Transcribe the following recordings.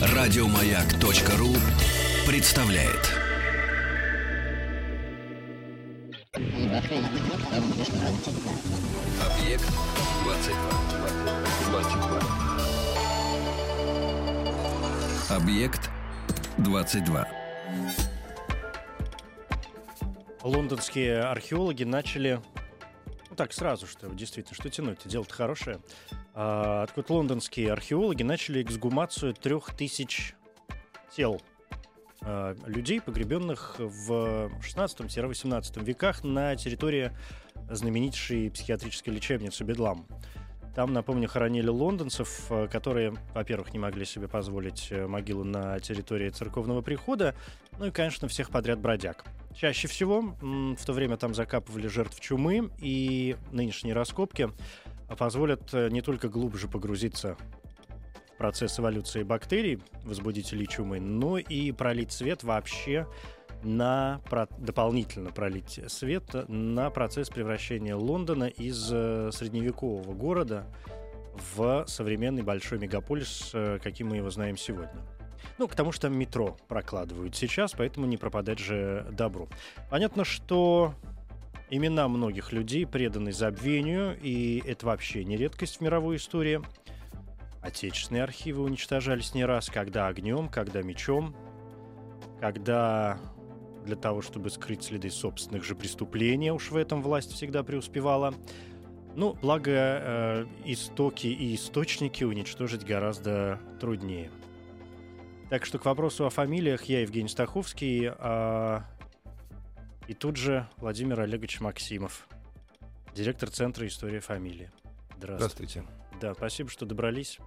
Радиомаяк.ру представляет. Объект 22. 22. Объект 22. Лондонские археологи начали так сразу, что действительно, что тянуть, дело-то хорошее. А, так вот, лондонские археологи начали эксгумацию трех тысяч тел а, людей, погребенных в 16-18 веках на территории знаменитейшей психиатрической лечебницы Бедлам. Там, напомню, хоронили лондонцев, э, которые, во-первых, не могли себе позволить э, могилу на территории церковного прихода, ну и, конечно, всех подряд бродяг. Чаще всего в то время там закапывали жертв чумы, и нынешние раскопки позволят э, не только глубже погрузиться в процесс эволюции бактерий, возбудителей чумы, но и пролить свет вообще на про, дополнительно пролить свет на процесс превращения Лондона из э, средневекового города в современный большой мегаполис, э, каким мы его знаем сегодня. Ну, к тому, что метро прокладывают сейчас, поэтому не пропадать же добру. Понятно, что имена многих людей преданы забвению, и это вообще не редкость в мировой истории. Отечественные архивы уничтожались не раз, когда огнем, когда мечом, когда для того, чтобы скрыть следы собственных же преступлений. Уж в этом власть всегда преуспевала. Ну, благо, э, истоки и источники уничтожить гораздо труднее. Так что к вопросу о фамилиях я Евгений Стаховский, а... и тут же Владимир Олегович Максимов, директор Центра истории фамилии. Здравствуйте. Здравствуйте. Да, спасибо, что добрались.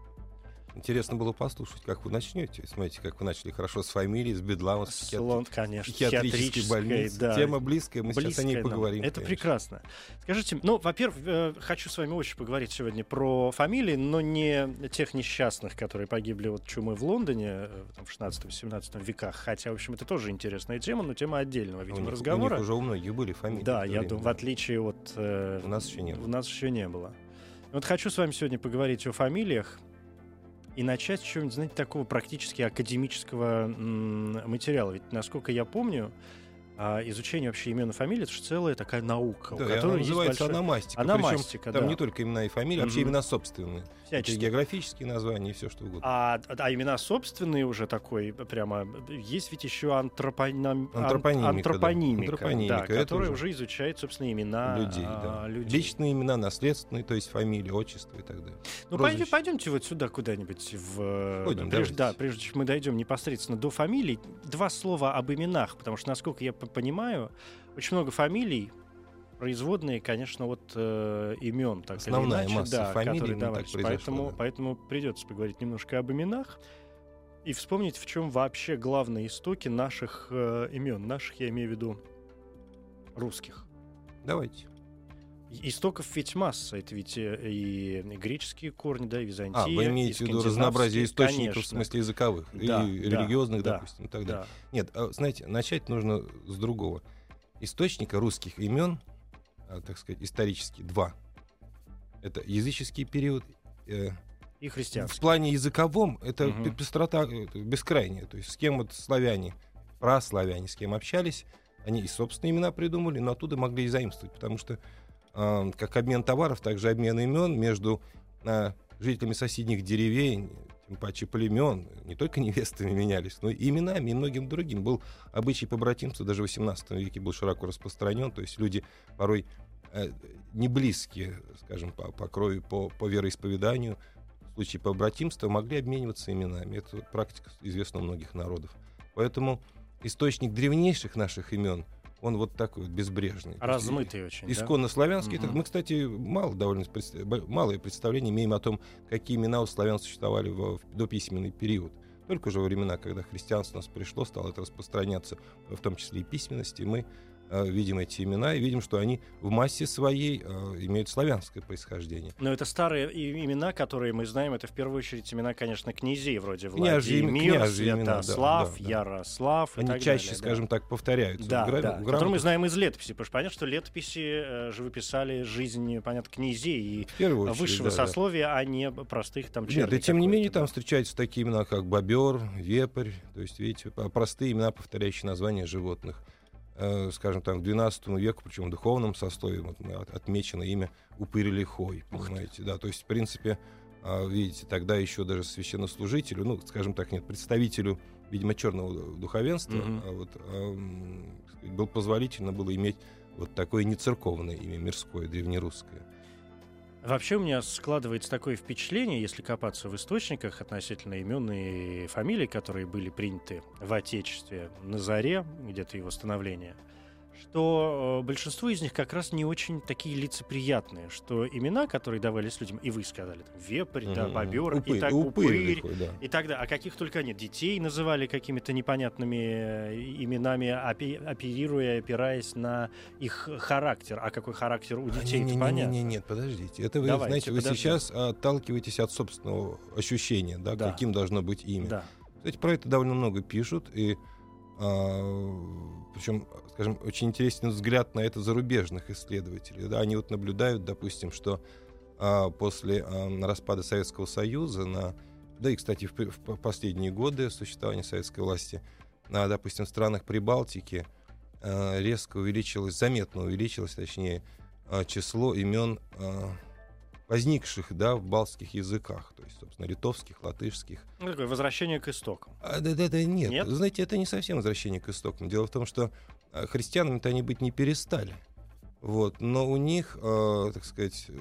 Интересно было послушать, как вы начнете. Смотрите, как вы начали хорошо с фамилией, с бедлама, с психиатри... конечно, психиатрической больницы. Да. Тема близкая, мы близкая сейчас о ней поговорим. Это конечно. прекрасно. Скажите, ну, во-первых, э, хочу с вами очень поговорить сегодня про фамилии, но не тех несчастных, которые погибли от чумы в Лондоне э, в 16-17 веках. Хотя, в общем, это тоже интересная тема, но тема отдельного, видимо, у них, разговора. У них уже у многих были фамилии. Да, я думаю, в отличие от... Э, у нас еще не было. У нас еще не было. Вот хочу с вами сегодня поговорить о фамилиях и начать с чего-нибудь, знаете, такого практически академического материала. Ведь, насколько я помню, а изучение вообще имен и фамилий это же целая такая наука, да, у которой называется большая... аномастика. Аномастика, Причем, да. Там не только имена и фамилии, mm-hmm. вообще имена собственные. Всячески. Это географические названия и все что угодно. А, а имена собственные уже такой прямо есть ведь еще антропоним... антропонимика, антропонимика, да. антропонимика да, которая уже... уже изучает собственно имена людей, а, да. людей. Личные имена, наследственные, то есть фамилии, отчество и так далее. Ну пойдем, пойдемте вот сюда куда-нибудь в Ходим, прежде, да, прежде чем мы дойдем непосредственно до фамилий, два слова об именах, потому что насколько я понимаю очень много фамилий, производные, конечно, от э, имен, так Основная или иначе, масса да, фамилий которые давались. Поэтому, да. поэтому придется поговорить немножко об именах и вспомнить, в чем вообще главные истоки наших э, имен. Наших, я имею в виду, русских. Давайте. Истоков ведь масса. Это ведь э, и, греческие корни, да, и Византия. А, вы имеете в виду разнообразие источников конечно. в смысле языковых да, и да, религиозных, да, допустим, и так далее. Да. Нет, а, знаете, начать нужно с другого. Источника русских имен, а, так сказать, исторически два. Это языческий период. Э, и христианский. В плане языковом это Мгм. пестрота э, бескрайняя. То есть с кем вот славяне, праславяне, с кем общались, они и собственные имена придумали, но оттуда могли и заимствовать, потому что э, как обмен товаров, также обмен имен между э, жителями соседних деревень, тем паче племен, не только невестами менялись, но и именами и многим другим. Был обычай побратимства, даже в XVIII веке был широко распространен, то есть люди порой э, не близкие, скажем, по, по крови, по, по вероисповеданию, в случае побратимства могли обмениваться именами. Это практика известна у многих народов. Поэтому источник древнейших наших имен, он вот такой вот безбрежный. Размытый очень, да? Исконно славянский. Мгм. Это Мы, кстати, мало довольно малое представление имеем о том, какие имена у славян существовали в, в дописьменный период. Только уже во времена, когда христианство у нас пришло, стало это распространяться, в том числе и письменности, мы видим эти имена и видим, что они в массе своей э, имеют славянское происхождение. Но это старые имена, которые мы знаем, это в первую очередь имена, конечно, князей вроде Владимир, княжьи имена, да, Святослав, да, да. Ярослав и Они так чаще, далее, да. скажем так, повторяются. Да, гра- да, которые мы знаем из летописи, потому что понятно, что летописи э, живописали жизнь, понятно, князей и очередь, высшего да, да. сословия, а не простых там Нет, и тем не менее да. там встречаются такие имена, как бобер, вепрь, то есть, видите, простые имена, повторяющие названия животных. Э, скажем, там, к XII веку, причем в духовном сословии, вот, отмечено имя Упырь Лихой, понимаете, да, то есть, в принципе, а, видите, тогда еще даже священнослужителю, ну, скажем так, нет, представителю, видимо, черного духовенства, а вот, так сказать, было позволительно было иметь вот такое нецерковное имя, мирское, древнерусское. Вообще у меня складывается такое впечатление, если копаться в источниках относительно имен и фамилий, которые были приняты в Отечестве на заре, где-то его становления, что э, большинство из них как раз не очень такие лицеприятные, что имена, которые давались людям, и вы сказали, там, вепрь, да, бобер, и так упырь упырь, да. и тогда, а каких только нет. Детей называли какими-то непонятными э, именами, опи- оперируя, опираясь на их характер. А какой характер у детей, не, это не, понятно. не, нет, подождите. Это вы, Давайте, знаете, вы подождем. сейчас отталкиваетесь от собственного ощущения, да, Да. каким должно быть имя. Да. Кстати, про это довольно много пишут, и причем, скажем, очень интересен взгляд на это зарубежных исследователей. Да, они вот наблюдают, допустим, что а, после а, распада Советского Союза, на, да и, кстати, в, в по- последние годы существования советской власти, на, допустим, в странах Прибалтики а, резко увеличилось, заметно увеличилось, точнее, а, число имен а, возникших да, в балтских языках, то есть, собственно, литовских, латышских, Ну, такое возвращение к истокам. а, да, да, да, нет. Нет? Знаете, это не совсем возвращение к истокам. Дело в том, что христианами-то они быть не перестали. Вот. Но у них, а, так сказать, э,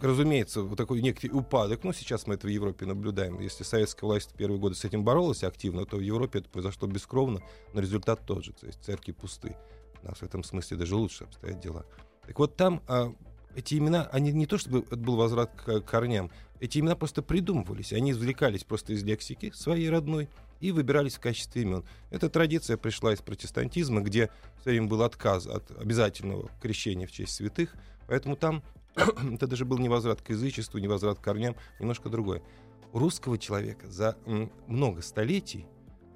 разумеется, вот такой некий упадок. Ну, сейчас мы это в Европе наблюдаем. Если советская власть в первые годы с этим боролась активно, то в Европе это произошло бескровно, но результат тот же. То есть церкви пусты. У нас в этом смысле даже лучше обстоят дела. Так вот, там а, эти имена, они не то чтобы это был возврат к корням, эти имена просто придумывались, они извлекались просто из лексики своей родной и выбирались в качестве имен. Эта традиция пришла из протестантизма, где все время был отказ от обязательного крещения в честь святых, поэтому там это даже был не возврат к язычеству, не возврат к корням, немножко другое. У русского человека за много столетий,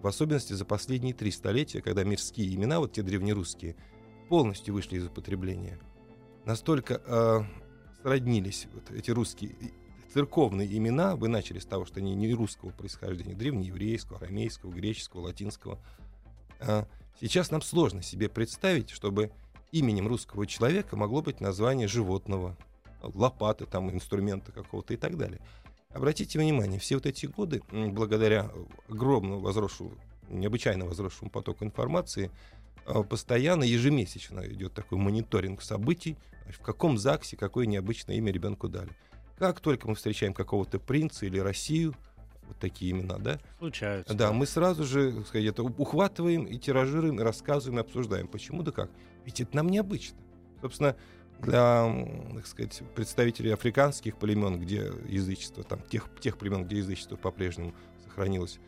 в особенности за последние три столетия, когда мирские имена, вот те древнерусские, полностью вышли из употребления, настолько э, сроднились вот эти русские церковные имена, вы начали с того, что они не русского происхождения, древнееврейского, арамейского, греческого, латинского. А сейчас нам сложно себе представить, чтобы именем русского человека могло быть название животного, лопаты, там, инструмента какого-то и так далее. Обратите внимание, все вот эти годы, благодаря огромному возросшему, необычайно возросшему потоку информации, э, постоянно, ежемесячно идет такой мониторинг событий, в каком ЗАГСе какое необычное имя ребенку дали. Как только мы встречаем какого-то принца или Россию, вот такие имена, да, Случаются. да, мы сразу же, так сказать, это ухватываем и тиражируем, и рассказываем, и обсуждаем. Почему да как? Ведь это нам необычно. Собственно, для, так сказать, представителей африканских племен, где язычество, там, тех, тех племен, где язычество по-прежнему сохранилось,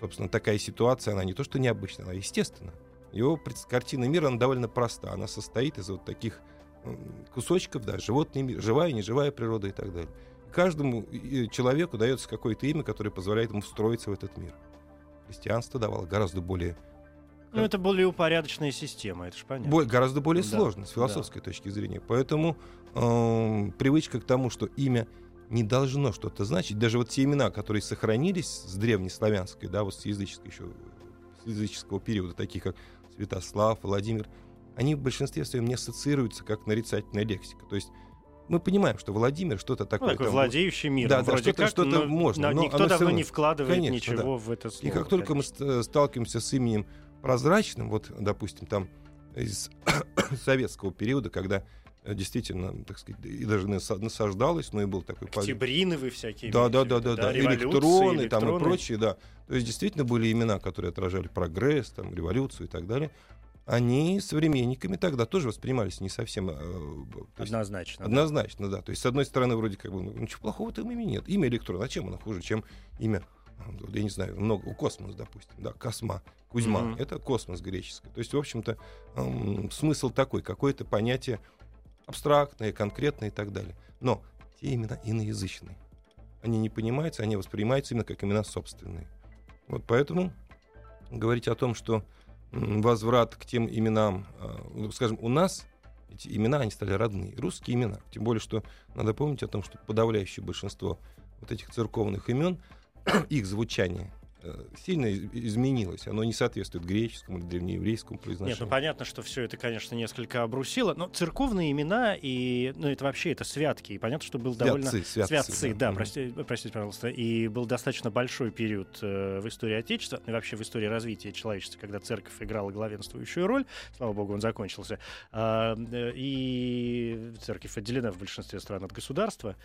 собственно, такая ситуация, она не то что необычна, она естественна. Его картина мира, она довольно проста. Она состоит из вот таких кусочков, да, животный мир, живая, неживая природа и так далее. Каждому э, человеку дается какое-то имя, которое позволяет ему встроиться в этот мир. Христианство давало гораздо более, Ну, это более упорядоченная система, это же понятно. бо- гораздо более Да, сложно с философской точки зрения. Поэтому эм, привычка к тому, что имя не должно что-то значить, даже вот те имена, которые сохранились с древнеславянской, да, вот с языческой еще, с языческого периода, такие как Святослав, Владимир, они в большинстве своем не ассоциируются как нарицательная лексика. То есть мы понимаем, что Владимир что-то Ну, такое. такой там, владеющий миром. Да, да, что-то- но, можно, но но никто давно не вкладывает Конечно, ничего в это слово. И как только мы конечно. э, сталкиваемся с именем прозрачным, вот, допустим, там из советского периода, когда действительно, так сказать, и даже наса- насаждалось, но и был такой Октябриновы всякие. Да, да, да, да, да, революции, электроны, там и электроны. прочие, да. То есть действительно были имена, которые отражали прогресс, там, революцию и так далее. Они современниками тогда тоже воспринимались не совсем... э, то есть Однозначно. да. Однозначно, да. То есть, с одной стороны, вроде как бы, ну, ничего плохого в этом имени нет. Имя электрон, а чем оно хуже, чем имя вот, я не знаю, много, космос, допустим, да, Косма, Кузьма, Мгм. это космос греческий. То есть, в общем-то, эм, смысл такой, какое-то понятие абстрактное, конкретное и так далее. Но те имена иноязычные. Они не понимаются, они воспринимаются именно как имена собственные. Вот поэтому говорить о том, что возврат к тем именам, э, ну, скажем, у нас эти имена, они стали родные, русские имена. Тем более, что надо помнить о том, что подавляющее большинство вот этих церковных имен, их звучание сильно из- изменилось. Оно не соответствует греческому или древнееврейскому Нет, ну произношению. понятно, что все это, конечно, несколько обрусило, но церковные имена и, ну это вообще это святки, и понятно, что был довольно Святцы, святцы, да, Мгм. прости- простите, пожалуйста. И был достаточно большой период э, в истории Отечества, ну и вообще в истории развития человечества, когда церковь играла главенствующую роль. Слава богу, он закончился. А, э, и церковь отделена в большинстве стран от государства.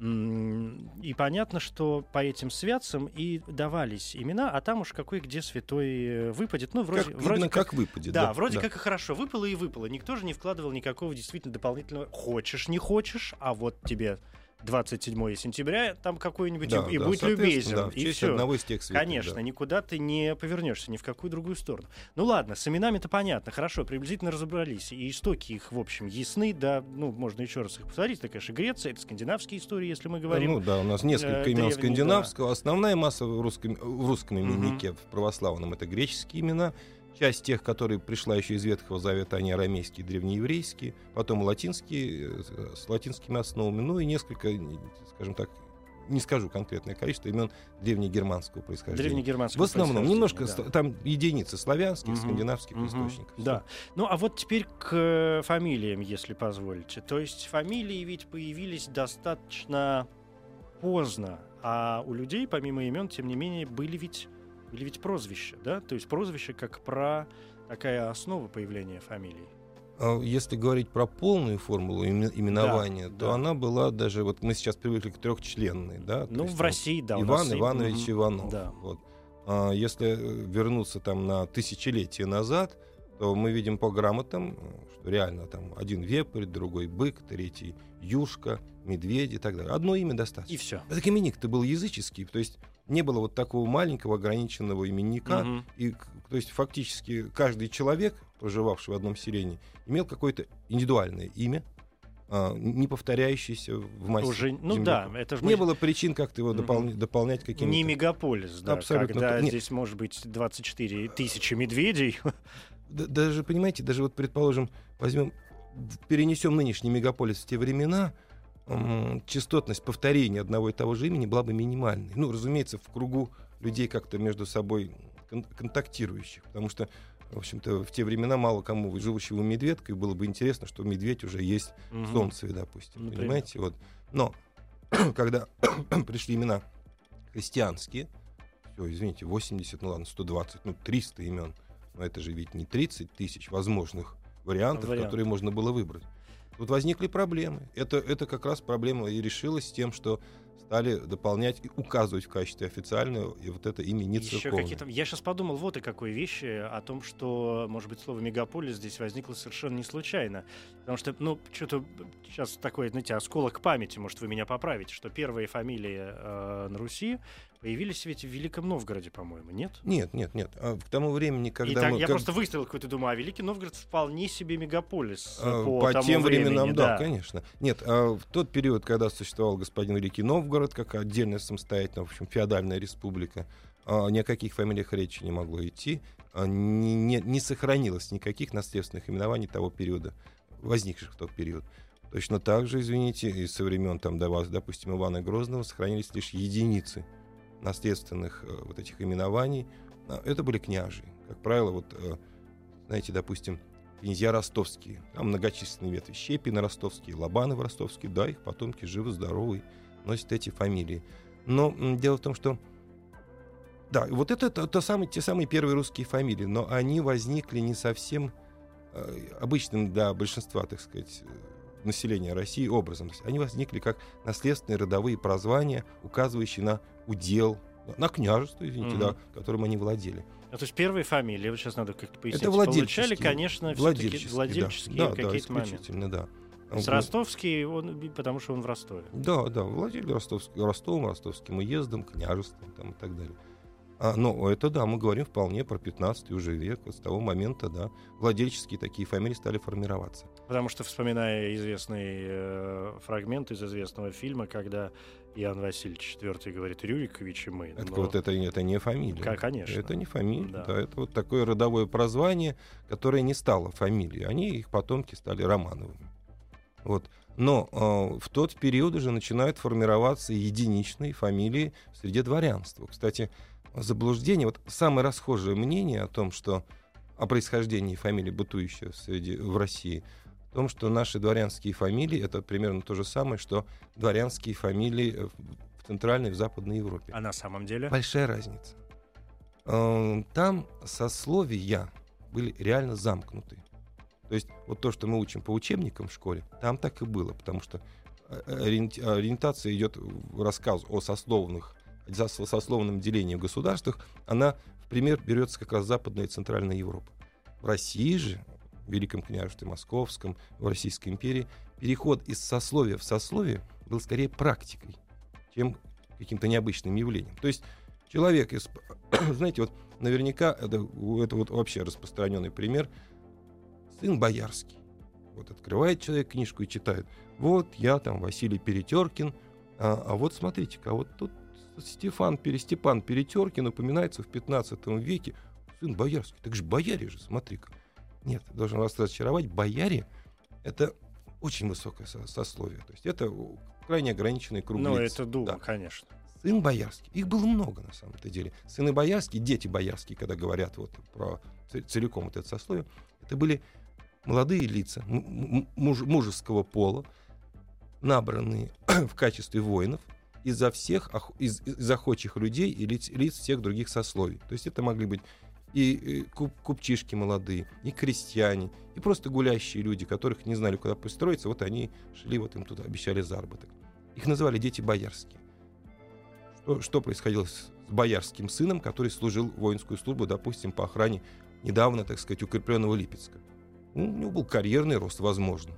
И понятно, что по этим святцам и давались имена, а там уж какой где святой э, выпадет. Ну, вроде, Как, вроде именно как выпадет. да, вроде как и хорошо. Выпало и выпало. Никто же не вкладывал никакого действительно дополнительного. Хочешь, не хочешь, а вот тебе 27 сентября там какой-нибудь Да, и, и да, будь любезен. да, и все. одного из тех святых, Конечно, да. никуда ты не повернешься, ни в какую другую сторону. Ну ладно, с именами-то понятно, хорошо, приблизительно разобрались. И истоки их, в общем, ясны, да, ну, можно еще раз их повторить. Это, конечно, Греция, это скандинавские истории, если мы говорим. Ну да, у нас несколько э, имен древние, скандинавского. Основная масса в русском, в русском именнике, в православном, это греческие имена. Часть тех, которые пришла еще из Ветхого Завета, они арамейские, древнееврейские. Потом латинские, э, с латинскими основами. Ну и несколько, не- скажем так, не скажу конкретное количество имен древнегерманского происхождения. Древнегерманского В основном, немножко да. там единицы славянских, Мгм, скандинавских мгм, источников. Да. Ну, а вот теперь к э, фамилиям, если позволите. То есть фамилии ведь появились достаточно поздно, а у людей, помимо имен, тем не менее, были ведь, были ведь прозвища, да? То есть прозвище как про такая основа появления фамилий. А Если говорить про полную формулу име- именования, Да, то да. она была даже, вот мы сейчас привыкли к трехчленной, да? Ну, есть в России, да. у Иван и- Иванович мгм. Иванов. Да. Вот. А если э, вернуться там на тысячелетия назад, то мы видим по грамотам, э, что реально там один вепрь, другой бык, третий юшка, медведь и так далее. Одно имя достаточно. И все. Так именник-то был языческий, то есть не было вот такого маленького ограниченного именника, и, к- то есть фактически каждый человек, проживавший в одном селении, имел какое-то индивидуальное имя, а, не повторяющееся в массе Уже, ну да, земляков. это же Не мы- было причин как-то его Мгм. дополни- дополнять какими-то... не мегаполис, да, Абсолютно когда нет. здесь может быть 24 тысячи медведей. Даже, понимаете, даже вот, предположим, возьмем, перенесем нынешний мегаполис в те времена, частотность повторения одного и того же имени была бы минимальной. Ну, разумеется, в кругу людей как-то между собой кон- контактирующих, потому что, в общем-то, в те времена мало кому, живущего медведкой, было бы интересно, что медведь уже есть в Мгм. Солнцеве, допустим, Например. понимаете? Вот. Но когда пришли имена христианские, все, извините, 80, ну ладно, 120, ну 300 имен, но это же ведь не 30 тысяч возможных вариантов, Вариантов. которые можно было выбрать. Тут возникли проблемы. Это, это как раз проблема и решилась тем, что стали дополнять и указывать в качестве официального и вот это имя не Еще какие-то... Я сейчас подумал вот и какой вещи о том, что, может быть, слово мегаполис здесь возникло совершенно не случайно. Потому что, ну, что-то сейчас такой, знаете, осколок памяти, может, вы меня поправите, что первые фамилии э, на Руси появились ведь в Великом Новгороде, по-моему, нет? Нет, нет, нет. А к тому времени, когда и так, мы... я как- просто выставил какой-то, думаю, а Великий Новгород вполне себе мегаполис А, по, По, тому тем времени, временам, да, конечно. Нет, а в тот период, когда существовал господин Великий Новгород, как отдельная самостоятельная, в общем, феодальная республика, а, ни о каких фамилиях речи не могло идти, а, не, не- не сохранилось никаких наследственных именований того периода, возникших в тот период. Точно так же, извините, и со времен, там, до допустим, Ивана Грозного сохранились лишь единицы наследственных э, вот этих именований. А, Это были княжи. Как правило, вот, э, знаете, допустим, князья ростовские. Там многочисленные ветви. Щепины ростовские, Лобановы ростовские. Да, их потомки живы-здоровы, носят эти фамилии. Но дело в том, что да, вот это, то, то самые, те самые первые русские фамилии, но они возникли не совсем э, обычным для большинства, так сказать, э, населения России образом. То есть они возникли как наследственные родовые прозвания, указывающие на удел, на княжество, извините, Мгм. да, которым они владели. Ну, то есть первые фамилии, вот сейчас надо как-то пояснить, Это получали, конечно, Владельческие, владельческие да. Да, да, какие-то моменты. исключительно, да. С Ростовский, он, потому что он в Ростове. Да, да, владели Ростовским, Ростовом, Ростовским уездом, княжеством там, и так далее. А, но это, да, мы говорим вполне про 15 уже век. Вот с того момента, да, владельческие такие фамилии стали формироваться. Потому что, вспоминая известный э, фрагмент из известного фильма, когда Иоанн Васильевич IV говорит Рюрикович и мы. Это, но... вот это, это не фамилия. Как, конечно. Это не фамилия, да. да. Это вот такое родовое прозвание, которое не стало фамилией. Они, их потомки, стали Романовыми. Вот. Но э, в тот период уже начинают формироваться единичные фамилии среди дворянства. Кстати, заблуждение, вот самое расхожее мнение о том, что о происхождении фамилии, бытующей среди, в России, в том, что наши дворянские фамилии это примерно то же самое, что дворянские фамилии в Центральной и в Западной Европе. А на самом деле? Большая разница. Эм, там сословия были реально замкнуты. То есть вот то, что мы учим по учебникам в школе, там так и было, потому что э, ориентация идет в рассказ о сословных, о сословном делении в государствах, она в пример берется как раз Западная и Центральная Европа. В России же, в Великом княжестве Московском, в Российской империи, переход из сословия в сословие был скорее практикой, чем каким-то необычным явлением. То есть человек из... Знаете, вот наверняка это, это вот вообще распространенный пример – сын боярский. Вот открывает человек книжку и читает. Вот я там Василий Перетеркин, а, а вот смотрите-ка, вот тут Стефан Перестепан Перетеркин упоминается в 15 веке. Сын боярский. Так же бояре же, смотри-ка. Нет, должен вас разочаровать. Бояре — это очень высокое сословие. То есть это крайне ограниченный круг Ну, лиц. это дума, да. конечно. Сын боярский. Их было много, на самом-то деле. Сыны боярские, дети боярские, когда говорят вот про целиком вот это сословие, это были молодые лица муж, мужеского пола, набранные в качестве воинов изо всех из, из охочих людей и лиц, лиц всех других сословий. То есть это могли быть и куп, купчишки молодые, и крестьяне, и просто гулящие люди, которых не знали, куда пристроиться, вот они шли, вот им туда обещали заработок. Их называли дети боярские. Что, что происходило с боярским сыном, который служил воинскую службу, допустим, по охране недавно, так сказать, укрепленного Липецка? Ну, у него был карьерный рост, возможно.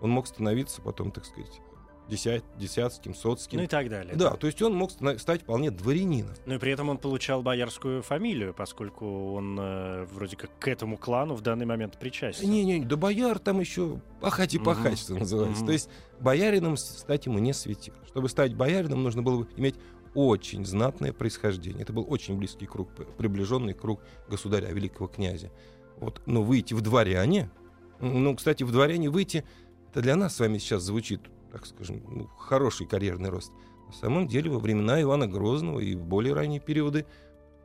Он мог становиться потом, так сказать, десят, десятским, сотским. Ну и так далее. Да, да, то есть он мог стать вполне дворянином. Ну и при этом он получал боярскую фамилию, поскольку он э, вроде как к этому клану в данный момент причастен. Не-не, да бояр там еще пахать и пахать, что называется. Mm-hmm. То есть боярином стать ему не светило. Чтобы стать боярином, нужно было иметь очень знатное происхождение. Это был очень близкий круг, приближенный круг государя, великого князя. Вот, но выйти в дворяне, ну, кстати, в дворяне выйти, это для нас с вами сейчас звучит, так скажем, ну, хороший карьерный рост. На самом деле, во времена Ивана Грозного и в более ранние периоды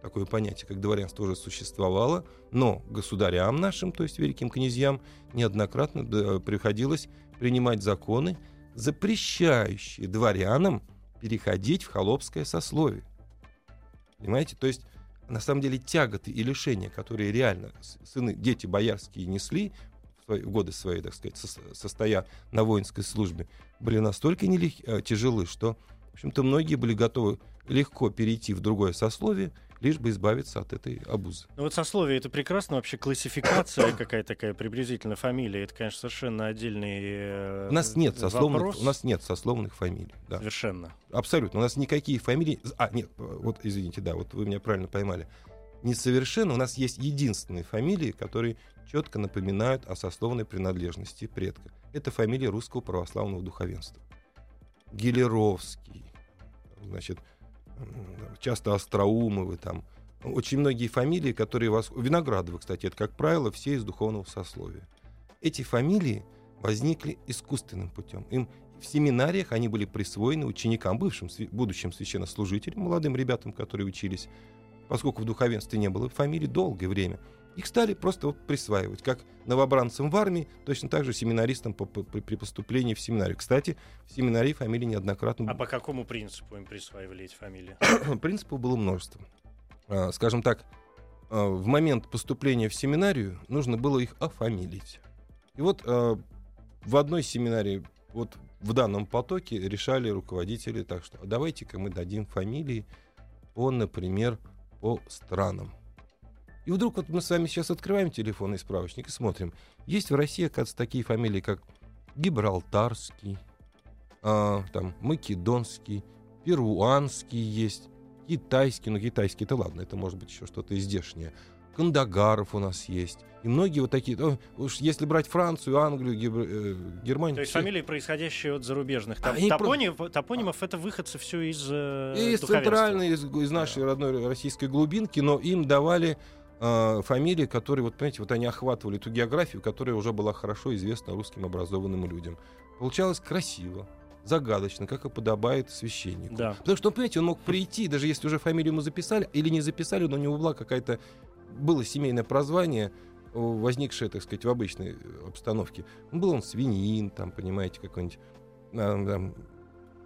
такое понятие, как дворянство, уже существовало, но государям нашим, то есть великим князьям, неоднократно приходилось принимать законы, запрещающие дворянам переходить в холопское сословие. Понимаете? То есть на самом деле тяготы и лишения, которые реально сыны, дети боярские несли в годы своей, так сказать, состоя на воинской службе, были настолько нелег... Э, тяжелы, что, в общем-то, многие были готовы легко перейти в другое сословие, лишь бы избавиться от этой обузы. Ну вот сословие это прекрасно, вообще классификация какая такая приблизительно фамилия, это, конечно, совершенно отдельный э, У нас нет сословных, вопрос. у нас нет сословных фамилий. Да. Совершенно. Абсолютно. У нас никакие фамилии... А, нет, вот, извините, да, вот вы меня правильно поймали. Несовершенно у нас есть единственные фамилии, которые четко напоминают о сословной принадлежности предка. Это фамилия русского православного духовенства. Гелеровский, значит, часто Остроумовы, там, очень многие фамилии, которые вас... Виноградовы, кстати, это, как правило, все из духовного сословия. Эти фамилии возникли искусственным путем. Им в семинариях они были присвоены ученикам, бывшим, будущим священнослужителям, молодым ребятам, которые учились, поскольку в духовенстве не было фамилий долгое время. Их стали просто вот присваивать, как новобранцам в армии, точно так же семинаристам по, по, при поступлении в семинарию. Кстати, в семинарии фамилии неоднократно... А по какому принципу им присваивали эти фамилии? Принципов было множество. А, скажем так, а, в момент поступления в семинарию нужно было их офамилить. И вот а, в одной семинарии, вот в данном потоке решали руководители, так что давайте-ка мы дадим фамилии по, например, по странам. И вдруг вот мы с вами сейчас открываем телефонный справочник и смотрим. Есть в России, оказывается, такие фамилии, как гибралтарский, а, там, македонский, перуанский есть, китайский, ну китайский это ладно, это может быть еще что-то издешнее. Кандагаров у нас есть. И многие вот такие, ну, уж если брать Францию, Англию, Гибр... э, Германию... То есть все- фамилии, происходящие от зарубежных. Топ- Они про- топоним- Топонимов это выходцы все из э, из центральной, из, из нашей родной российской глубинки, но им давали э, фамилии, которые, вот понимаете, вот они охватывали ту географию, которая уже была хорошо известна русским образованным людям. Получалось красиво, загадочно, как и подобает священнику. Да. Потому что, ну, понимаете, он мог прийти, даже если уже фамилию ему записали или не записали, но у него была какая-то было семейное прозвание, о, возникшее, так сказать, в обычной э, обстановке. Был он свинин, там, понимаете, какой-нибудь там,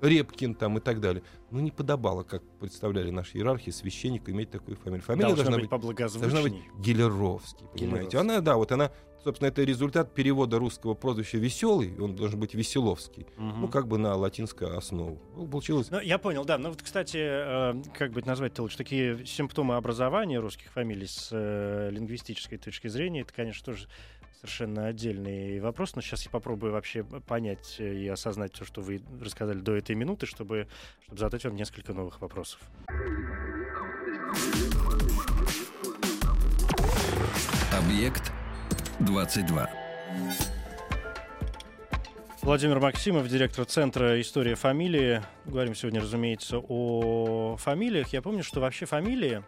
Репкин там и так далее. Ну, не подобало, как представляли наши иерархи, священнику иметь такую фамилию. Фамилия Должна должна, быть быть, должна быть. Гелеровский, понимаете. Гелеровский. Она, да, вот она, собственно, это результат перевода русского прозвища «Веселый», он должен быть «Веселовский», Мгм. ну, как бы на латинскую основу. Ну, получилось... Ну, я понял, да. Ну, вот, кстати, э, как бы это назвать-то лучше, такие симптомы образования русских фамилий с э, лингвистической точки зрения, это, конечно, тоже совершенно отдельный вопрос, но сейчас я попробую вообще понять э, и осознать все, что вы рассказали до этой минуты, чтобы, чтобы задать вам несколько новых вопросов. Объект 22. Владимир Максимов, директор Центра «История фамилии». Говорим сегодня, разумеется, о фамилиях. Я помню, что вообще фамилии,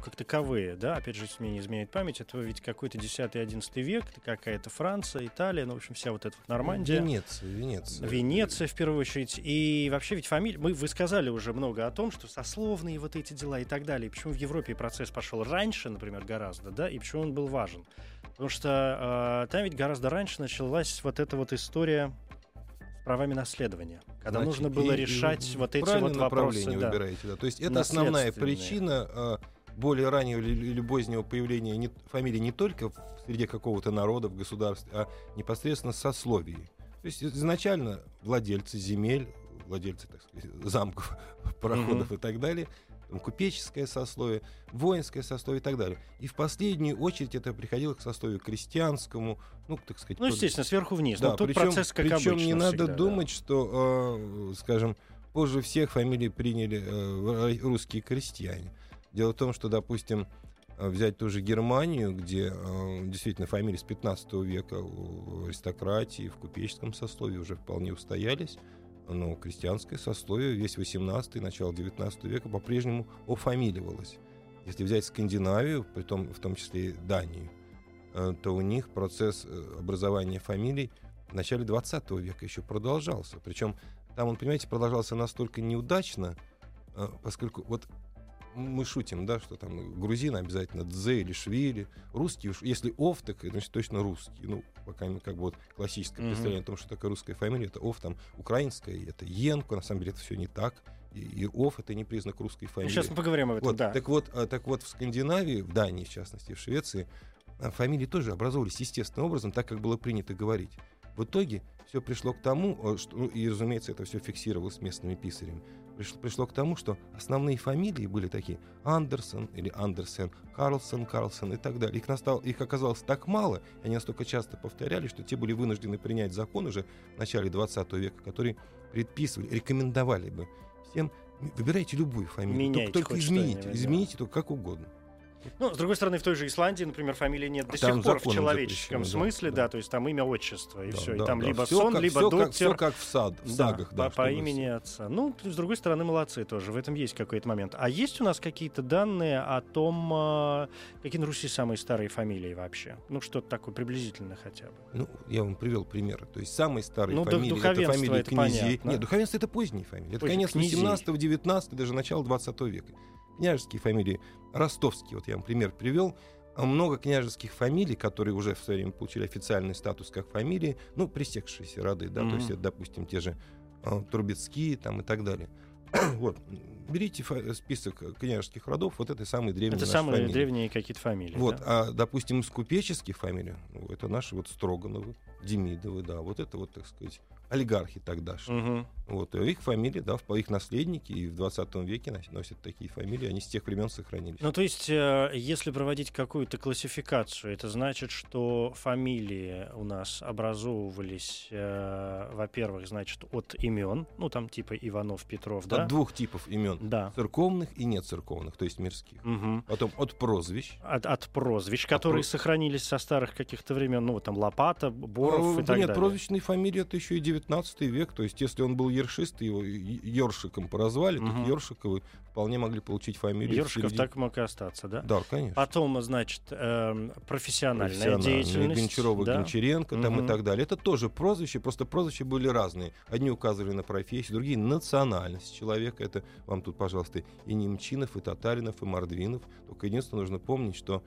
как таковые, да, опять же, если мне не изменяет память, это ведь какой-то 10-11 век, какая-то Франция, Италия, ну, в общем, вся вот эта вот Нормандия. Венеция, Венеция. Венеция, в первую очередь. И вообще ведь фамилия... Мы, вы сказали уже много о том, что сословные вот эти дела и так далее. И почему в Европе процесс пошел раньше, например, гораздо, да, и почему он был важен. Потому что э, там ведь гораздо раньше началась вот эта вот история с правами наследования. Когда Значит, нужно было и- и решать вы вот эти вот вопросы. направление да. выбираете, да. То есть это основная причина а, более раннего или, позднего появления не- фамилии не только в среде какого-то народа, в государстве, а непосредственно сословий. То есть изначально владельцы земель, владельцы, так сказать, замков, пароходов и так далее, купеческое сословие, воинское сословие и так далее. И в последнюю очередь это приходило к сословию крестьянскому, ну, так сказать... Ну, под- естественно, сверху вниз. да, Но тут причем, процесс как причем не надо всегда, да. думать, что, э, скажем, позже всех фамилии приняли э, русские крестьяне. Дело в том, что, допустим, э, взять ту же Германию, где э, действительно фамилии с 15 века в аристократии, в купеческом сословии уже вполне устоялись, но крестьянское сословие весь 18 и начало 19 века по-прежнему офамиливалось. Если взять Скандинавию, при том, в том числе и Данию, э, то у них процесс образования фамилий в начале 20 века еще продолжался. Причем там он, понимаете, продолжался настолько неудачно, поскольку вот мы шутим, да, что там грузин обязательно Дзе или Швили, русский, уж если Ов, так значит точно русский. Ну, пока как бы вот классическое Мгм. представление о том, что такое русская фамилия, это Ов, там украинская, это Енко, на самом деле это все не так. И, и Ов это не признак русской Ну, фамилии. Сейчас мы поговорим об этом, Вот, да. так, вот, а, так вот, в Скандинавии, в Дании, в частности, в Швеции, а, фамилии тоже образовывались естественным образом, так, как было принято говорить. В итоге все пришло к тому, э, что, ну, и, разумеется, это все фиксировалось местными писарями, пришло, пришло к тому, что основные фамилии были такие Андерсон или Андерсен, Карлсон, Карлсон и так далее. Их, настал, их оказалось так мало, и они настолько часто повторяли, что те были вынуждены принять закон уже в начале 20 века, который предписывали, рекомендовали бы всем Выбирайте любую фамилию. Меняйте только, только измените. да. Измените только как угодно. Ну, с другой стороны, в той же Исландии, например, фамилии нет до Там сих пор в человеческом смысле, да. да, то есть там имя, отчество, и Да, все. да, и там да. либо Всё сон, как- либо как- доктор. всё как в, сад, в Да, сагах. Да, по, по имени отца. Ну, с другой стороны, молодцы тоже. В этом есть какой-то момент. А есть у нас какие-то данные о том, а, какие на Руси самые старые фамилии вообще? Ну, что-то такое приблизительно хотя бы. Ну, я вам привел примеры. То есть самые старые Ну, фамилии это фамилии это князей. понятно. Нет, духовенство это поздние фамилии. Это конец князей. 18 19 даже начало 20 века. Княжеские фамилии. Ростовские, вот я вам пример привел. А Много княжеских фамилий, которые уже в свое время получили официальный статус как фамилии, ну, пресекшиеся роды, да, Мгм. то есть это, допустим, те же а, Трубецкие там и так далее. вот. Берите фа- список княжеских родов, вот это самые древние Это самые фамилии. древние какие-то фамилии. Вот, да? а, допустим, из купеческих фамилий, ну, это наши вот Строгановы, Демидовы, да, вот это вот, так сказать, олигархи тогдашние. Мгм. Вот, их фамилии, да, их наследники и в 20 веке нос- носят такие фамилии, они с тех времен сохранились. Ну, то есть, э, если проводить какую-то классификацию, это значит, что фамилии у нас образовывались, э, во-первых, значит, от имен, ну, там типа Иванов, Петров, да? От двух типов имен. Да. Церковных и нецерковных, то есть мирских. Мгм. Потом от прозвищ. От, от прозвищ, которые про- сохранились со старых каких-то времен, ну, вот там Лопата, Боров Э, и так нет, далее. прозвищные фамилии это еще и 19 век. То есть, если он был ершист, его Ёршиком прозвали, Мгм. то Ёршиковы вполне могли получить фамилию. в Ёршиков середине- так мог и остаться, да? Да, конечно. Потом, значит, эм, профессиональная профессиональные, деятельность. Гончарова, да? Гончаренко там Мгм. и так далее. Это тоже прозвища, просто прозвища были разные. Одни указывали на профессию, другие — национальность человека. Это вам тут, пожалуйста, и Немчинов, и Татаринов, и Мордвинов. Только единственное, нужно помнить, что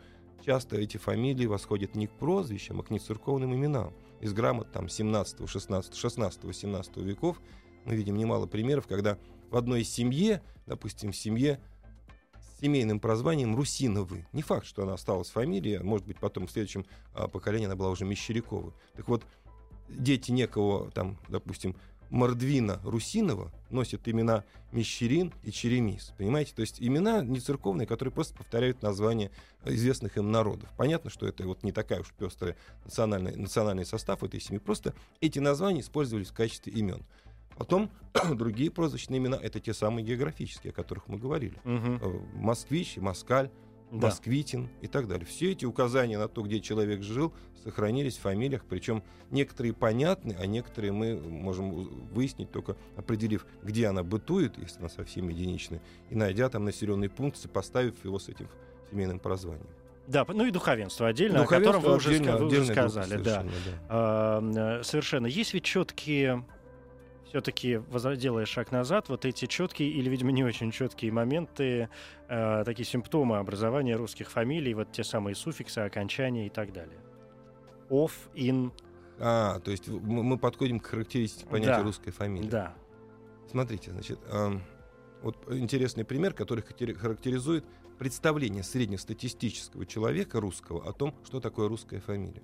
часто эти фамилии восходят не к прозвищам, а к нецерковным именам. Из грамот там 17, 16, 16, 17 веков мы видим немало примеров, когда в одной семье, допустим, в семье с семейным прозванием Русиновы. Не факт, что она осталась фамилия, может быть, потом в следующем а, поколении она была уже Мещерякова. Так вот, дети некого, там, допустим, Мордвина Русинова носят имена Мещерин и Черемис. Понимаете? То есть имена не церковные, которые просто повторяют названия известных им народов. Понятно, что это вот не такая уж пестрая национальный, национальный состав этой семьи. Просто эти названия использовались в качестве имен. Потом другие прозвищные имена — это те самые географические, о которых мы говорили. Э, Москвич, Москаль, Да. Москвитин и так далее. Все эти указания на то, где человек жил, сохранились в фамилиях, причем некоторые понятны, а некоторые мы можем выяснить только определив, где она бытует, если она совсем единичная, и найдя там населенный пункт, сопоставив его с этим семейным прозванием. Да, ну и духовенство отдельно, о Духовенство котором вы уже, отдельно- вы уже сказали. Да. да. А, совершенно. Есть ведь четкие, все-таки делая шаг назад, вот эти четкие или, видимо, не очень четкие моменты, э, такие симптомы образования русских фамилий, вот те самые суффиксы, окончания и так далее. Off, in, А, то есть мы, мы подходим к характеристике понятия Да. русской фамилии. да. Смотрите, значит, ам, вот интересный пример, который характеризует представление среднестатистического человека русского о том, что такое русская фамилия.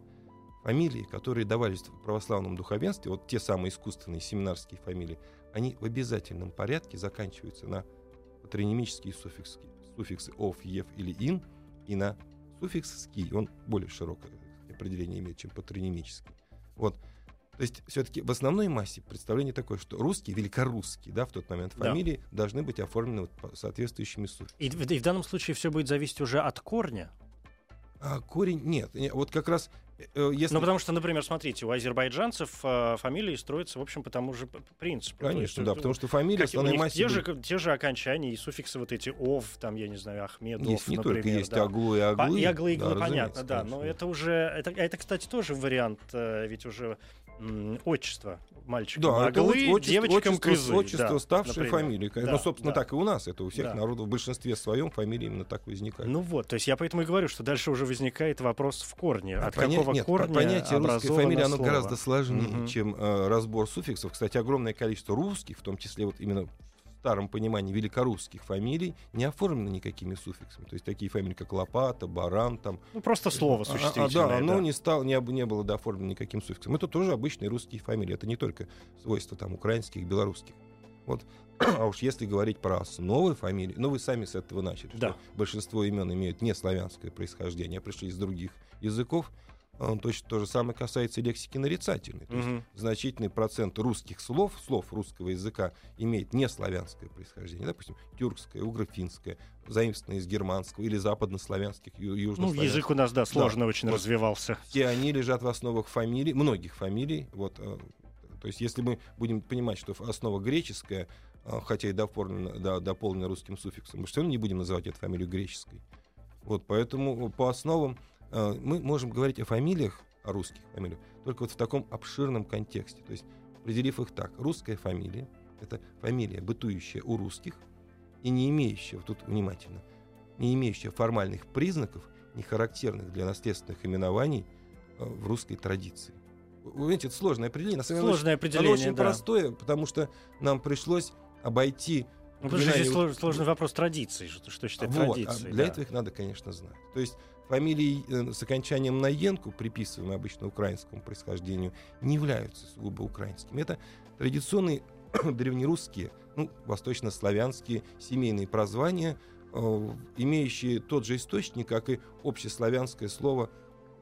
Фамилии, которые давались в православном духовенстве, вот те самые искусственные семинарские фамилии, они в обязательном порядке заканчиваются на патронимические суффиксы, суффиксы «ов», «ев» или «ин» и на суффикс «ски». Он более широкое определение имеет, чем патронимический. Вот. То есть все-таки в основной массе представление такое, что русские, великорусские, да, в тот момент Да. фамилии должны быть оформлены вот соответствующими суффиксами. И, и в данном случае все будет зависеть уже от корня. А корень нет. Не, Вот как раз э, если... Ну, потому что, например, смотрите, у азербайджанцев э, фамилии строятся, в общем, по тому же принципу. Конечно, есть, да, э, потому что фамилия Как, основной массе те, же, те же окончания и суффиксы вот эти ов, там, я не знаю, Ахмедов, есть не например. только есть да. аглу и По- аглы. И аглы, и иглы, понятно, да. Но это уже, это, это, кстати, тоже вариант, э, ведь уже отчество мальчикам Да, это аглы, от- отчество, девочкам отчество, кызы. отчество да, ставшей например. фамилии. Да, ну, собственно, да. так и у нас. Это у всех Да. народов в большинстве своем фамилии именно так возникают. Ну вот, то есть я поэтому и говорю, что дальше уже возникает вопрос в корне. От Поня- какого нет, корня понятие русской фамилии, оно слово? гораздо сложнее, Мгм. чем э, разбор суффиксов. Кстати, огромное количество русских, в том числе вот именно старом понимании великорусских фамилий, не оформлены никакими суффиксами. То есть такие фамилии, как Лопата, Баран, там. Ну, просто слово А- а, существительное. да, оно да. не, стало, не, не было дооформлено никаким суффиксом. Это тоже обычные русские фамилии. Это не только свойства там украинских, белорусских. Вот. А уж если говорить про основы фамилий, ну вы сами с этого начали, Да. что большинство имен имеют не славянское происхождение, а пришли из других языков. Точно то же самое касается и лексики нарицательной. То есть Мгм. значительный процент русских слов, слов русского языка, имеет не славянское происхождение. Допустим, тюркское, угрофинское, заимствованное из германского или западнославянских, ю- Ну, южнославянских. язык у нас, да, сложно очень Вот. развивался. Все они лежат в основах фамилий, многих фамилий. Вот, э, то есть, если мы будем понимать, что основа греческая, э, хотя и дополнена, да, дополнена русским суффиксом, мы все равно не будем называть эту фамилию греческой. Вот, поэтому по основам мы можем говорить о фамилиях, о русских фамилиях, только вот в таком обширном контексте. То есть, определив их так, русская фамилия — это фамилия, бытующая у русских и не имеющая, вот тут внимательно, не имеющая формальных признаков, не характерных для наследственных именований э, в русской традиции. Вы знаете, это сложное определение. На самом деле, Сложное оно определение, очень да. простое, потому что нам пришлось обойти Ну, потому что здесь сложный вопрос традиции, что, что считать вот, а традицией. для да. этого их надо, конечно, знать. То есть фамилии э, с окончанием на «енку», приписываемые обычно украинскому происхождению, не являются сугубо украинскими. Это традиционные древнерусские, ну, восточнославянские семейные прозвания, э, имеющие тот же источник, как и общеславянское слово,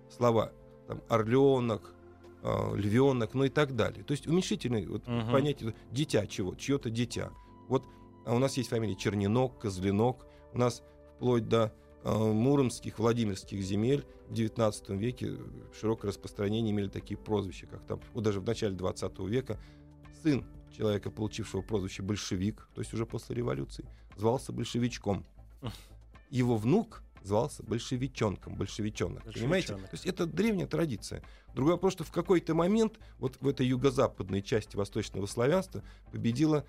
слова там, орленок, э, львенок, ну и так далее. То есть уменьшительное вот, Мгм. понятие дитя чего, чье-то дитя. Вот а у нас есть фамилии Черненок, Козленок, у нас вплоть до муромских, владимирских земель в XIX веке широкое распространение имели такие прозвища, как там, вот даже в начале XX века сын человека, получившего прозвище большевик, то есть уже после революции, звался большевичком. Его внук звался большевичонком, большевичонок. Понимаете? То есть это древняя традиция. Другой вопрос, что в какой-то момент вот в этой юго-западной части восточного славянства победила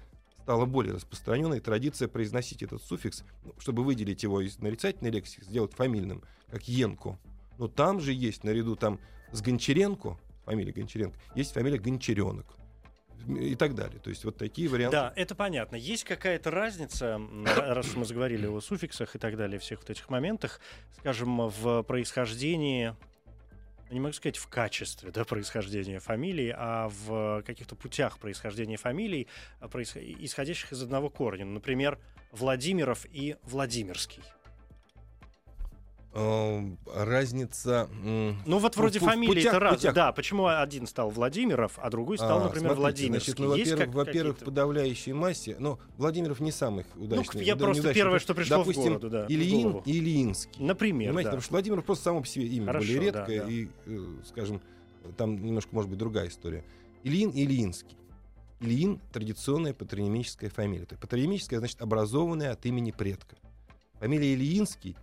стала более распространенной традиция произносить этот суффикс, ну, чтобы выделить его из нарицательной лексики, сделать фамильным, как Енко. Но там же есть, наряду там с Гончаренко, фамилия Гончаренко, есть фамилия Гончаренок и так далее. То есть вот такие варианты. Да, это понятно. Есть какая-то разница, раз мы заговорили о суффиксах и так далее, всех вот этих моментах, скажем, в происхождении, не могу сказать в качестве да, происхождения фамилий, а в каких-то путях происхождения фамилий, а, происход- исходящих из одного корня. Например, Владимиров и Владимирский. Э, разница... Ну вот в- вроде в- в фамилии это раз. путях. Да, почему один стал Владимиров, а другой стал, А, например, смотрите, Владимирский. Значит, ну, во-первых, как- во-первых, в подавляющей массе, но Владимиров не самых удачных. я да, просто первое, что пришло в Допустим, городу, да, в Ильин и Ильинский. Например, Понимаете, да. потому что Владимир просто само по себе имя Хорошо, более да, редкое, да. и, э, скажем, там немножко, может быть, другая история. Ильин и Ильинский. Ильин — традиционная патронимическая фамилия. Патронимическая, значит, образованная от имени предка. Фамилия Ильинский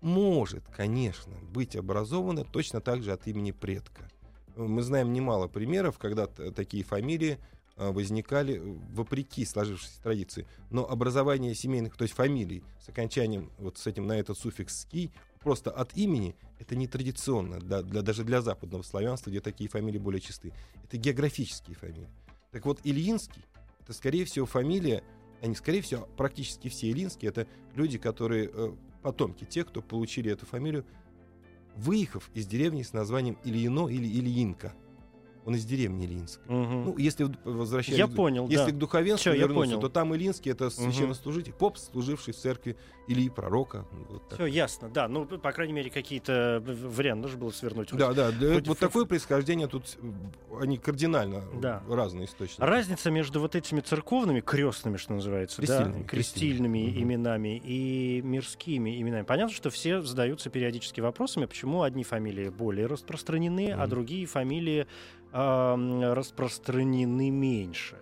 может, конечно, быть образована точно так же от имени предка. Мы знаем немало примеров, когда такие фамилии э, возникали э, вопреки сложившейся традиции. Но образование семейных, то есть фамилий с окончанием вот с этим на этот суффикс «ский» просто от имени это не традиционно, для, для- даже для западного славянства, где такие фамилии более чисты. Это географические фамилии. Так вот, Ильинский — это, скорее всего, фамилия, они, скорее всего, практически все Ильинские — это люди, которые, э, потомки тех, кто получили эту фамилию, выехав из деревни с названием Ильино или Ильинка. Он из деревни Ильинска. Мгм. Ну, если возвращаясь Я понял, если да. к духовенству я вернуться, понял. то там Илинский это священнослужитель, поп, служивший в церкви Ильи Пророка. Вот так. Все ясно, да. Ну, по крайней мере, какие-то в- варианты нужно было свернуть. хоть. Да, да, да, хоть вот в- такое происхождение тут, э, они кардинально Да. разные источники. Разница между вот этими церковными, крестными, что называется, да, Крестильными, крестильными крестильными. Мгм. именами и мирскими именами. Понятно, что все задаются периодически вопросами, почему одни фамилии более распространены, а Мгм. другие фамилии распространены меньше.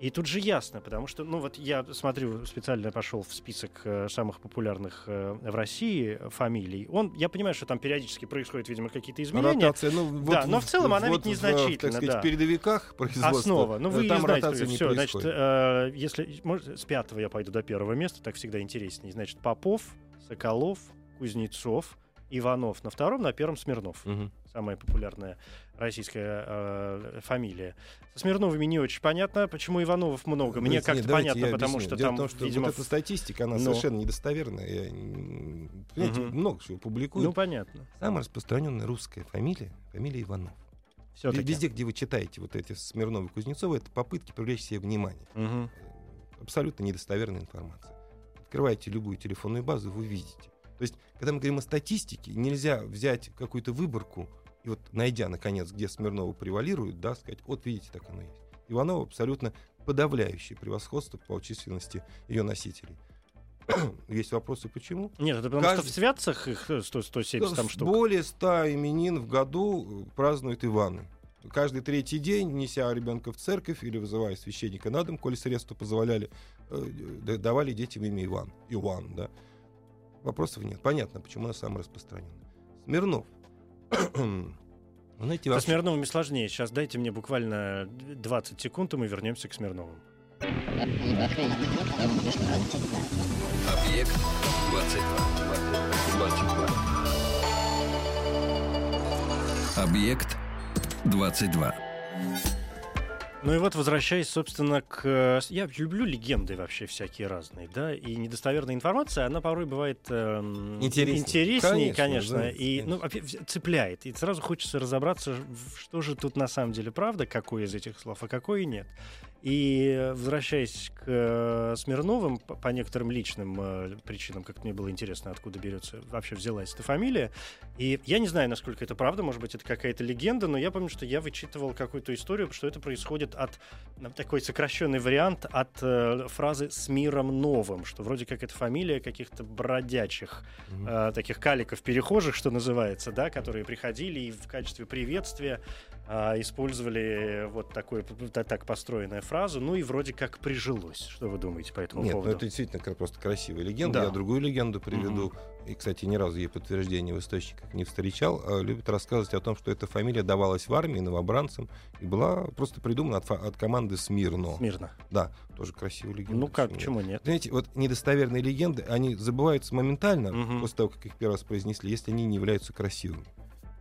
И тут же ясно, потому что, ну вот я смотрю, специально пошел в список э, самых популярных э, в России фамилий. Он, я понимаю, что там периодически происходят, видимо, какие-то изменения. Ротация, ну, вот Да, но в целом она ведь вот в, незначительна, так сказать, да. в передовиках производства. Основа. Ну, вы там знаете, ротация не все, значит, э, если может, с пятого я пойду до первого места, так всегда интереснее. Значит, Попов, Соколов, Кузнецов, Иванов на втором, на первом Смирнов. Мгм. Самая популярная российская э, фамилия. Со Смирновыми не очень понятно, почему Ивановов много. Мне как-то понятно, потому объясню. что Дело там, том, что видимо, вот эта статистика, она но- совершенно недостоверная. Я, понимаете, Мгм. много чего публикуют. ну понятно. Самая распространенная русская фамилия — фамилия Иванов. Все-таки. Везде, где вы читаете вот эти Смирновы и Кузнецовы, это попытки привлечь себе внимание. Э, Абсолютно недостоверная информация. Открывайте любую телефонную базу, вы видите. То есть, когда мы говорим о статистике, нельзя взять какую-то выборку и вот, найдя, наконец, где Смирнова превалирует, да, сказать, вот видите, так оно есть. Иванова абсолютно подавляющее превосходство по численности ее носителей. Есть вопросы, почему? Нет, это потому Каждый- что в Святцах их э, 100, 170 там штук. Более 100 именин в году э, празднуют Иваны. Каждый третий день, неся ребенка в церковь или вызывая священника на дом, коли средства позволяли, э, давали детям имя Иван. Иван, да. Вопросов нет. Понятно, почему она самая распространенная. Смирнов. Знаете, Со вообще- Смирновыми сложнее. Сейчас дайте мне буквально 20 секунд, и мы вернемся к Смирновым. Объект 22. 22. Объект 22. Ну и вот, возвращаясь, собственно, к... э, Я люблю легенды вообще всякие разные, да, и недостоверная информация, она порой бывает эм, Интереснее. интереснее, Конечно, конечно, да, и ну, конечно. опять цепляет. И сразу хочется разобраться, что же тут на самом деле правда, какое из этих слов, а какое нет. И возвращаясь к э, Смирновым, по, некоторым личным э, причинам, как мне было интересно, откуда берется, вообще взялась эта фамилия. И я не знаю, насколько это правда, может быть, это какая-то легенда, но я помню, что я вычитывал какую-то историю, что это происходит от э, такой сокращенный вариант от э, фразы «с миром новым», что вроде как это фамилия каких-то бродячих, э, таких каликов-перехожих, что называется, да, которые приходили и в качестве приветствия использовали вот такой, так построенная фразу, ну и вроде как прижилось. Что вы думаете по этому Нет, поводу? ну это действительно просто красивая легенда. Да. Я другую легенду приведу. И, кстати, ни разу ей подтверждения в источниках не встречал. А любит рассказывать о том, что эта фамилия давалась в армии новобранцам и была просто придумана от, от команды Смирно. Мирно. Да, тоже красивая легенда. Ну как, почему нет? нет? Знаете, вот недостоверные легенды, они забываются моментально Мгм. после того, как их первый раз произнесли, если они не являются красивыми.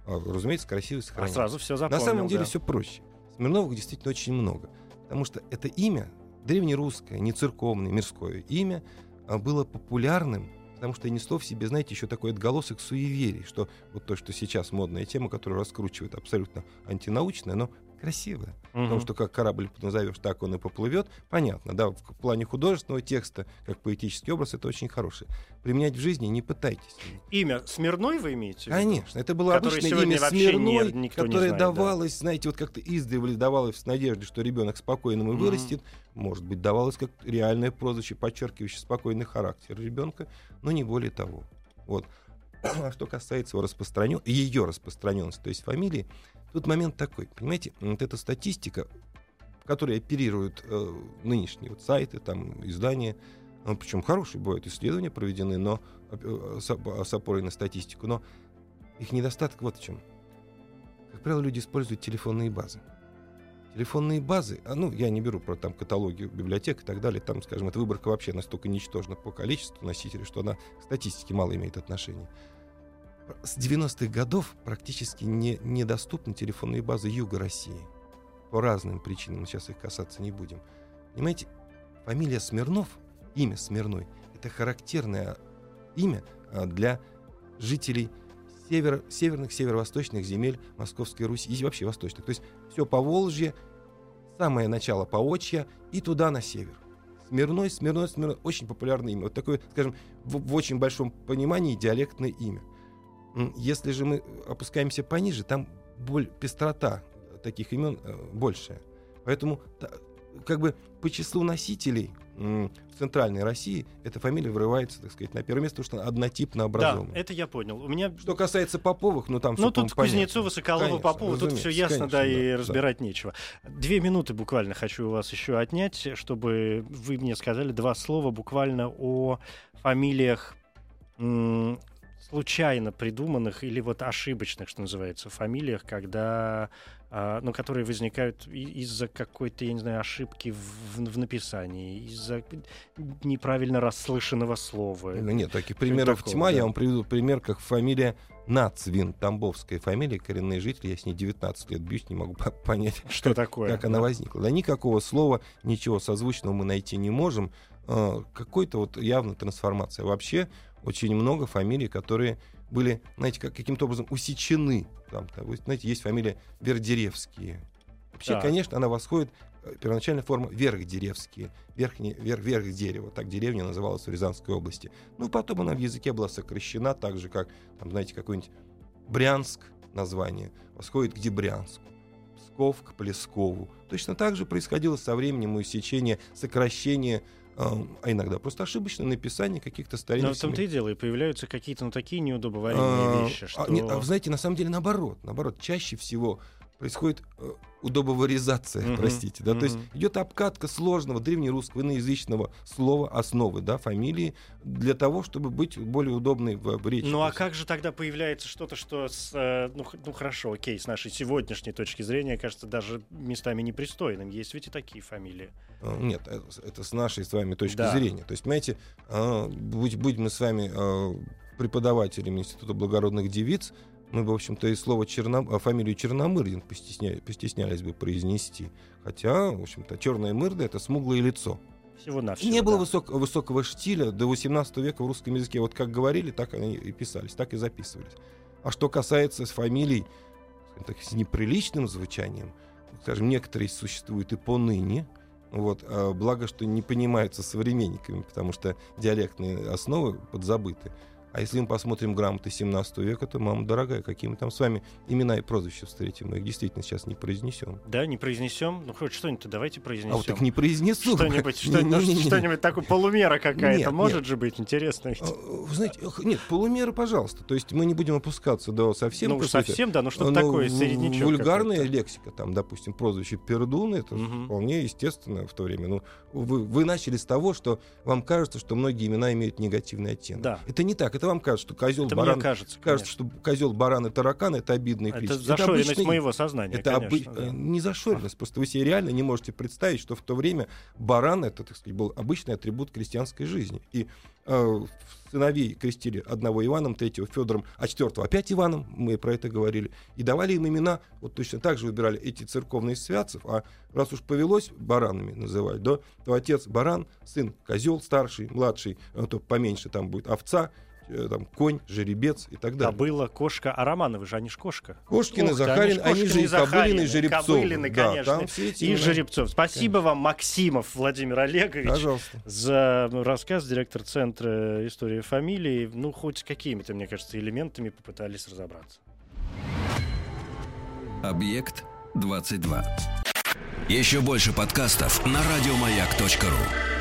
А, разумеется, красивые А сохраняются. сразу все На запомнил. самом деле да. все проще. Смирновых действительно очень много. Потому что это имя, древнерусское, не церковное, мирское имя, а, было популярным, потому что несло в себе, знаете, еще такой отголосок суеверий, что вот то, что сейчас модная тема, которую раскручивает абсолютно антинаучная, но красивая. Потому Мгм. что как корабль назовешь, так он и поплывет. Понятно, да, в плане художественного текста, как поэтический образ, это очень хороший. Применять в жизни не пытайтесь. Имя Смирной вы имеете? Конечно, это было Которое обычное имя Смирной, не- никто не которое знает, да. давалось, знаете, вот как-то издревле давалось с надеждой, что ребенок спокойным и Мгм. вырастет. Может быть, давалось как реальное прозвище, подчеркивающее спокойный характер ребенка, но не более того. Вот. А что касается его распространен... ее распространенности, то есть фамилии, тут момент такой, понимаете, вот эта статистика, которой оперируют э, нынешние вот сайты, там, издания, ну, причем хорошие бывают исследования проведены, но э, с, оп- с опорой на статистику, но их недостаток вот в чем. Как правило, люди используют телефонные базы. Телефонные базы, а, ну, я не беру про там каталоги библиотек и так далее, там, скажем, эта выборка вообще настолько ничтожна по количеству носителей, что она к статистике мало имеет отношения. С 90-х годов практически не, недоступны телефонные базы Юга России. По разным причинам, сейчас их касаться не будем. Понимаете, фамилия Смирнов, имя Смирной, это характерное имя а, для жителей север, северных, северо-восточных земель Московской Руси и вообще восточных. То есть все по Волжье, самое начало Поволжья и туда на север. Смирной, Смирной, Смирной. Очень популярное имя. Вот такое, скажем, в, в очень большом понимании диалектное имя. Если же мы опускаемся пониже, там боль, пестрота таких имен э, большая. Поэтому как бы по числу носителей в центральной России эта фамилия вырывается, так сказать, на первое место, потому что она однотипно Да, образована. это я понял. У меня Что касается Поповых, ну там Ну, тут. Кузнецова, Соколова, Конечно, Попова, тут все ясно, конечно, да, и да. разбирать нечего. Две минуты буквально хочу у вас еще отнять, чтобы вы мне сказали два слова буквально о фамилиях случайно придуманных или вот ошибочных, что называется, фамилиях, когда, а, ну, которые возникают из-за какой-то, я не знаю, ошибки в, в написании, из-за неправильно расслышанного слова. Ну, нет, таких примеров такого, тьма. да. Я вам приведу пример, как фамилия Нацвин, тамбовская фамилия, коренные жители. Я с ней 19 лет бьюсь, не могу по- понять, Что такое? как она возникла. Да никакого слова, ничего созвучного мы найти не можем. Э, Какой-то вот явно трансформация. Вообще очень много фамилий, которые были, знаете, как, каким-то образом усечены. Там, там, знаете, есть фамилия Вердеревские. Вообще, Так. конечно, она восходит, э, первоначальная форма Верхдеревские, верхний, верх, верх дерева, так деревня называлась в Рязанской области. Ну, потом она в языке была сокращена, так же, как, там, знаете, какой-нибудь Брянск название восходит к Дебрянску. Псков к Плескову. Точно так же происходило со временем усечение, сокращение, а иногда просто ошибочное написание каких-то Но старинных в том-то и дело, и появляются какие-то ну, такие неудобоваримые А, вещи, что... а, нет, а знаете, на самом деле наоборот. Наоборот, чаще всего происходит э, удобоваризация, Мгм, простите. Да? То есть идет обкатка сложного древнерусского иноязычного слова основы, да, фамилии, для того, чтобы быть более удобной в, в речи. Ну а как же тогда появляется что-то, что с, э, ну, ну хорошо, окей, с нашей сегодняшней точки зрения, кажется, даже местами непристойным. Есть ведь и такие фамилии. э, Нет, э, это с нашей с вами точки Да. зрения. То есть, понимаете, э, будь, будь мы с вами э, преподавателями Института благородных девиц, мы бы, в общем-то, и слово Черном... а, фамилию Черномырдин постесня... постеснялись бы произнести. Хотя, в общем-то, черная мырда — это смуглое лицо. Всего на Не было высок- высокого штиля до 18 века в русском языке. Вот как говорили, так они и писались, так и записывались. А что касается фамилий так, с неприличным звучанием, скажем, некоторые существуют и поныне, Вот, а благо, что не понимаются современниками, потому что диалектные основы подзабыты. А если мы посмотрим грамоты 17 века, то, мама дорогая, какие мы там с вами имена и прозвища встретим. Мы их действительно сейчас не произнесем. Да, не произнесем. Ну, хоть что-нибудь давайте произнесем. А вот так не произнесу. Что-нибудь, что, ну, что-нибудь такое, полумера какая-то, может же быть интересно. Ведь. А, вы знаете, нет, полумера, пожалуйста. То есть мы не будем опускаться до совсем... Ну, совсем, да, ну что ну, такое, среднячок Вульгарная лексика, там, допустим, прозвище Пердун, это вполне естественно в то время. Ну, вы, вы начали с того, что вам кажется, что многие имена имеют негативный оттенок. Да. Это не так. Это вам кажется, что козел, баран... кажется, кажется, что козел, баран и таракан — это обидные клички. Это зашоренность это обычный... моего сознания, Это конечно, обы... да. не зашоренность, просто вы себе реально не можете представить, что в то время баран — это, так сказать, был обычный атрибут крестьянской жизни. И э, сыновей крестили одного Иваном, третьего Федором, а четвертого опять Иваном, мы про это говорили, и давали им имена, вот точно так же выбирали эти церковные святцев, а раз уж повелось баранами называть, да, то отец баран, сын козел старший, младший, а то поменьше там будет овца, там, конь, жеребец и так далее. Кобыла, кошка. А Романовы же, они ж кошка. Кошкины, Ух, Захарин, они, они же и Кобылины, и Жеребцов. Кобылины, да, конечно. Там все эти и Жеребцов. Спасибо конечно. вам, Максимов Владимир Олегович, Пожалуйста. за рассказ, директор Центра истории фамилии. Ну, хоть какими-то, мне кажется, элементами попытались разобраться. Объект 22. Еще больше подкастов на радиомаяк.ру